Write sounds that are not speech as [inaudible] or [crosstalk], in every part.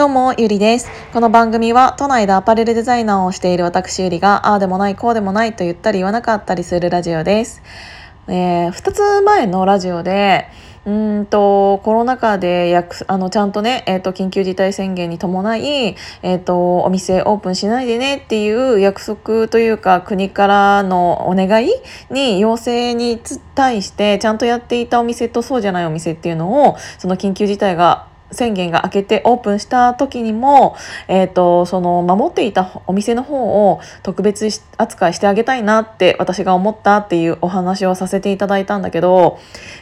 どうも、ゆりです。この番組は都内でアパレルデザイナーをしている私ゆりが、ああでもない、こうでもないと言ったり言わなかったりするラジオです。えー、2つ前のラジオで、うんとコロナ禍でやくあのちゃんとね、えーと、緊急事態宣言に伴い、えーと、お店オープンしないでねっていう約束というか国からのお願いに要請に対してちゃんとやっていたお店とそうじゃないお店っていうのをその緊急事態が宣言が明けてオープンした時にも、えーと、その守っていたお店の方を特別扱いしてあげたいなって私が思ったっていうお話をさせていただいたんだけど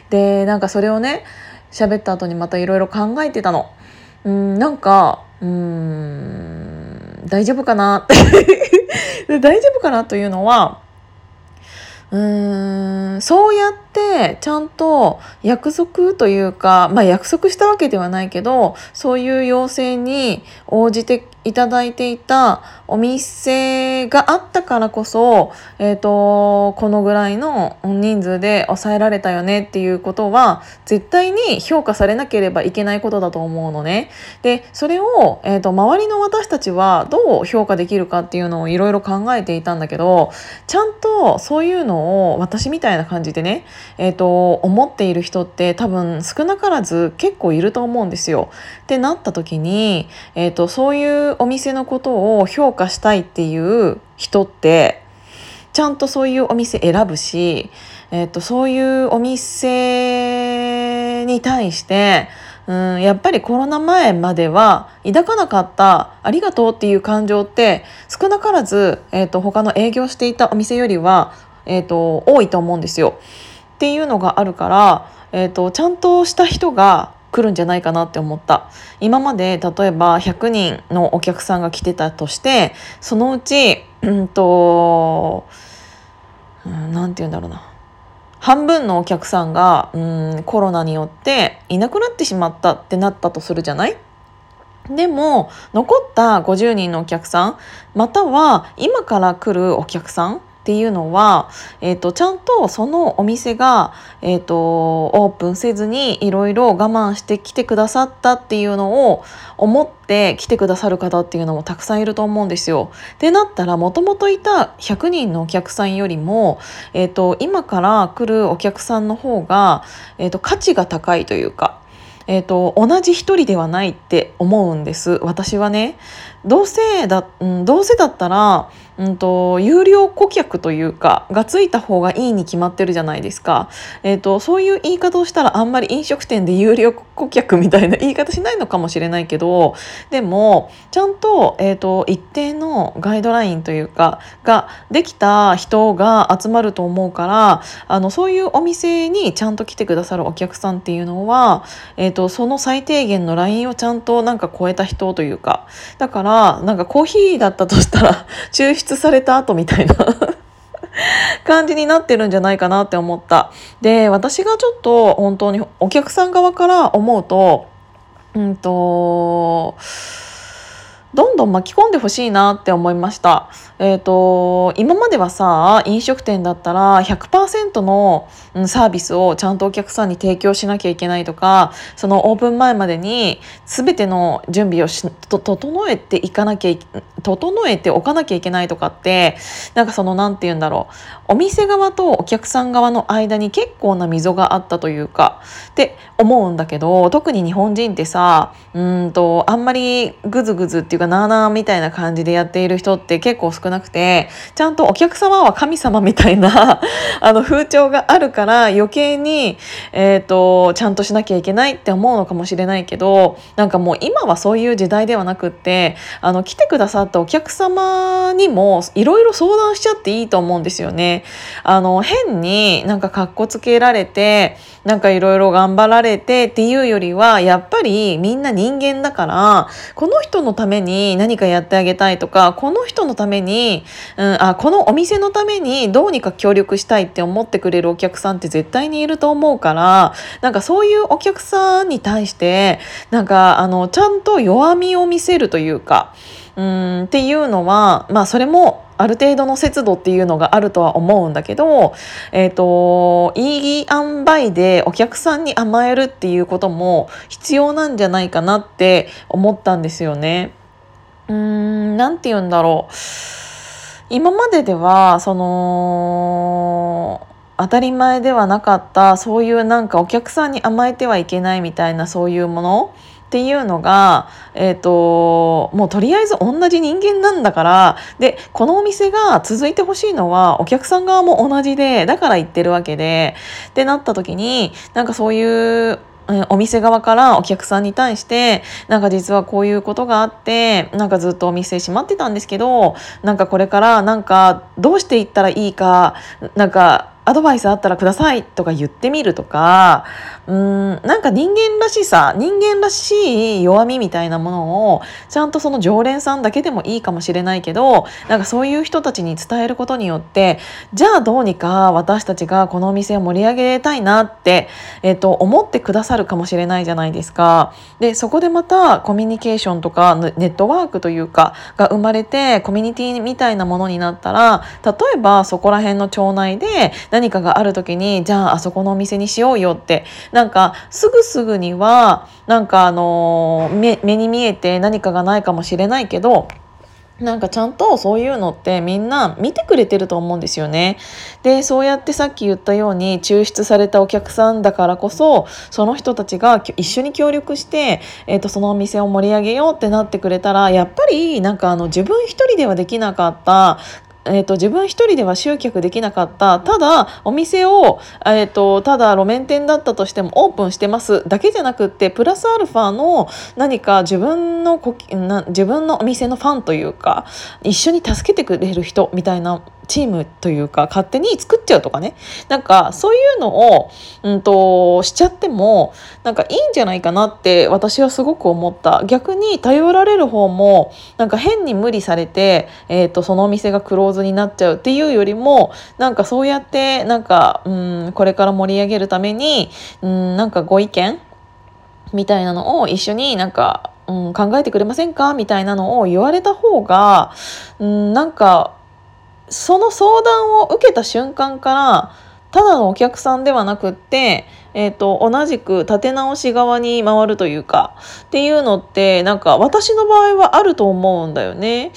でなんかそれをね喋った後にまたいろいろ考えてたの。うんなんかうん大丈夫かな？[laughs] って大丈夫かなというのはうんそうやってちゃんと約束というか、まあ、約束したわけではないけどそういう要請に応じていただいていたお店があったからこそ、えーと、このぐらいの人数で抑えられたよねっていうことは絶対に評価されなければいけないことだと思うのね。でそれを、えーと、周りの私たちはどう評価できるかっていうのをいろいろ考えていたんだけどちゃんとそういうのを私みたいな感じでね、えーと思っている人って多分少なからず結構いると思うんですよ。ってなった時に、えー、とそういうお店のことを評価したいっていう人ってちゃんとそういうお店選ぶし、えー、とそういうお店に対してうんやっぱりコロナ前までは抱かなかったありがとうっていう感情って少なからず、えー、と他の営業していたお店よりは、えー、と多いと思うんですよ。っていうのがあるから、えー、とちゃんとした人が来るんじゃないかなって思った。今まで例えば100人のお客さんが来てたとしてそのうちうんと何、て言うんだろうな。半分のお客さんがうんコロナによっていなくなってしまったってなったとするじゃない？でも残った50人のお客さんまたは今から来るお客さんっていうのは、えーと、ちゃんとそのお店が、えーと、オープンせずにいろいろ我慢して来てくださったっていうのを思って来てくださる方っていうのもたくさんいると思うんですよ。ってなったらもともといた100人のお客さんよりも、えーと、今から来るお客さんの方が、えー、と価値が高いというか。えーと、と同じ一人ではないって思うんです私はねどうせだ、うん、どうせだったらうんと、有料顧客というかがついた方がいいに決まってるじゃないですか、えーと、そういう言い方をしたらあんまり飲食店で有料顧客みたいな言い方しないのかもしれないけどでもちゃんと,、えーと、一定のガイドラインというかができた人が集まると思うからあのそういうお店にちゃんと来てくださるお客さんっていうのは、えー、とその最低限のラインをちゃんとなんか超えた人というかだからなんかコーヒーだったとしたら抽出された後みたいな [laughs] 感じになってるんじゃないかなって思った。で、私がちょっと本当にお客さん側から思うと、うんと、どんどん巻き込んでほしいなって思いました。えーと、今まではさ飲食店だったら100%のサービスをちゃんとお客さんに提供しなきゃいけないとかそのオープン前までに全ての準備をしと整えていかなきゃ整えておかなきゃいけないとかってなんかその何て言うんだろうお店側とお客さん側の間に結構な溝があったというかって思うんだけど特に日本人ってさうんとあんまりグズグズっていうかなーなーみたいな感じでやっている人って結構少なくてちゃんとお客様は神様みたいな [laughs] あの風潮があるから余計に、えーと、ちゃんとしなきゃいけないって思うのかもしれないけどなんかもう今はそういう時代ではなくってあの来てくださったお客様にもいろいろ相談しちゃっていいと思うんですよね。あの変になんかかっこつけられてなんかいろいろ頑張られてっていうよりはやっぱりみんな人間だからこの人のために何かやってあげたいとかこの人のためにうん、あこのお店のためにどうにか協力したいって思ってくれるお客さんって絶対にいると思うからなんかそういうお客さんに対してなんかあのちゃんと弱みを見せるというかうんっていうのはまあそれもある程度の節度っていうのがあるとは思うんだけど、えっ、ー、と、いい塩梅でお客さんに甘えるっていうことも必要なんじゃないかなって思ったんですよね。うーん、なんて言うんだろう。今まででは、その、当たり前ではなかったそういうなんかお客さんに甘えてはいけないみたいなそういうものっていうのが、えーと、もうとりあえず同じ人間なんだからでこのお店が続いてほしいのはお客さん側も同じでだから言ってるわけでってなった時になんかそういうお店側からお客さんに対してなんか実はこういうことがあってなんかずっとお店閉まってたんですけどなんかこれからなんかどうしていったらいいかなんかアドバイスあったらくださいとか言ってみるとかうんなんか人間らしさ人間らしい弱みみたいなものをちゃんとその常連さんだけでもいいかもしれないけどなんかそういう人たちに伝えることによってじゃあどうにか私たちがこのお店を盛り上げたいなって、えー、と思ってくださるかもしれないじゃないですか。でそこでまたコミュニケーションとかネットワークというかが生まれてコミュニティみたいなものになったら例えばそこら辺の町内で何何かがある時にじゃああそこのお店にしようよってなんかすぐすぐにはなんかあの目目に見えて何かがないかもしれないけどなんかちゃんとそういうのってみんな見てくれてると思うんですよね。でそうやってさっき言ったように抽出されたお客さんだからこそその人たちが一緒に協力して、えーと、そのお店を盛り上げようってなってくれたらやっぱりなんかあの自分一人ではできなかったえーと、自分一人では集客できなかった。ただお店を、えーと、ただ路面店だったとしてもオープンしてます。だけじゃなくってプラスアルファの何か自分のこな自分のお店のファンというか一緒に助けてくれる人みたいなチームというか勝手に作っちゃうとかね。なんかそういうのを、うんと、しちゃってもなんかいいんじゃないかなって私はすごく思った。逆に頼られる方もなんか変に無理されて、えーと、そのお店がクローズになっちゃうっていうよりもなんかそうやってなんか、うん、これから盛り上げるために、うん、なんかご意見みたいなのを一緒になんかうん、考えてくれませんか？みたいなのを言われた方が、うん、なんかその相談を受けた瞬間からただのお客さんではなくって、えーと、同じく立て直し側に回るというかっていうのってなんか私の場合はあると思うんだよね。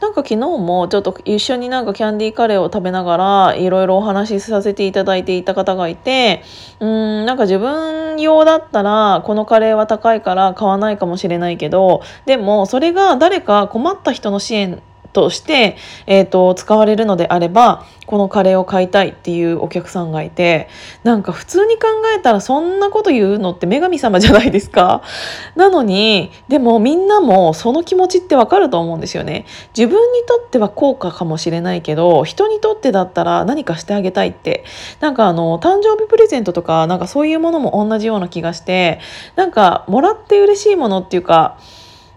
なんか昨日もちょっと一緒になんかキャンディーカレーを食べながらいろいろお話しさせていただいていた方がいてうんなんか自分用だったらこのカレーは高いから買わないかもしれないけどでもそれが誰か困った人の支援として、えーと、使われるのであればこのカレーを買いたいっていうお客さんがいてなんか普通に考えたらそんなこと言うのって女神様じゃないですか？[laughs] なのにでもみんなもその気持ちってわかると思うんですよね。自分にとっては効果かもしれないけど人にとってだったら何かしてあげたいってなんかあの誕生日プレゼントとかなんかそういうものも同じような気がしてなんかもらって嬉しいものっていうか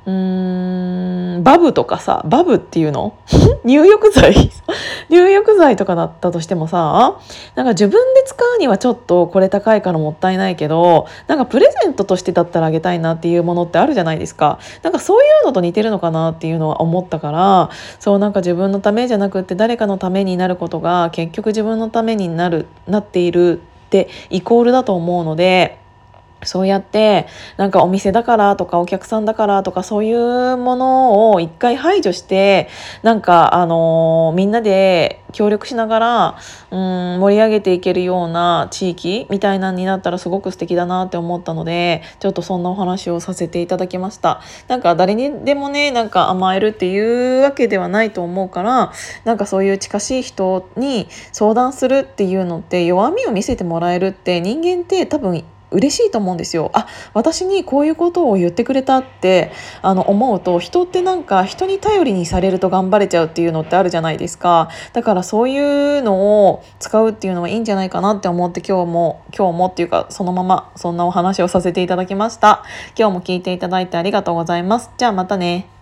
うーんバブとかさバブっていうの？[laughs] 入浴剤？[laughs] 入浴剤とかだったとしてもさなんか自分で使うにはちょっとこれ高いからもったいないけどなんかプレゼントとしてだったらあげたいなっていうものってあるじゃないですか。なんかそういうのと似てるのかなっていうのは思ったからそうなんか自分のためじゃなくって誰かのためになることが結局自分のためになるなっているってイコールだと思うのでそうやってなんかお店だからとかお客さんだからとかそういうものを一回排除してなんかあのー、みんなで協力しながらうん盛り上げていけるような地域みたいなになったらすごく素敵だなって思ったのでちょっとそんなお話をさせていただきました。なんか誰にでもねなんか甘えるっていうわけではないと思うからなんかそういう近しい人に相談するっていうのって弱みを見せてもらえるって人間って多分嬉しいと思うんですよ。あ私にこういうことを言ってくれたってあの思うと人ってなんか人に頼りにされると頑張れちゃうっていうのってあるじゃないですか。だからそういうのを使うっていうのはいいんじゃないかなって思って今日も今日もっていうかそのままそんなお話をさせていただきました。今日も聞いていただいてありがとうございます。じゃあまたね。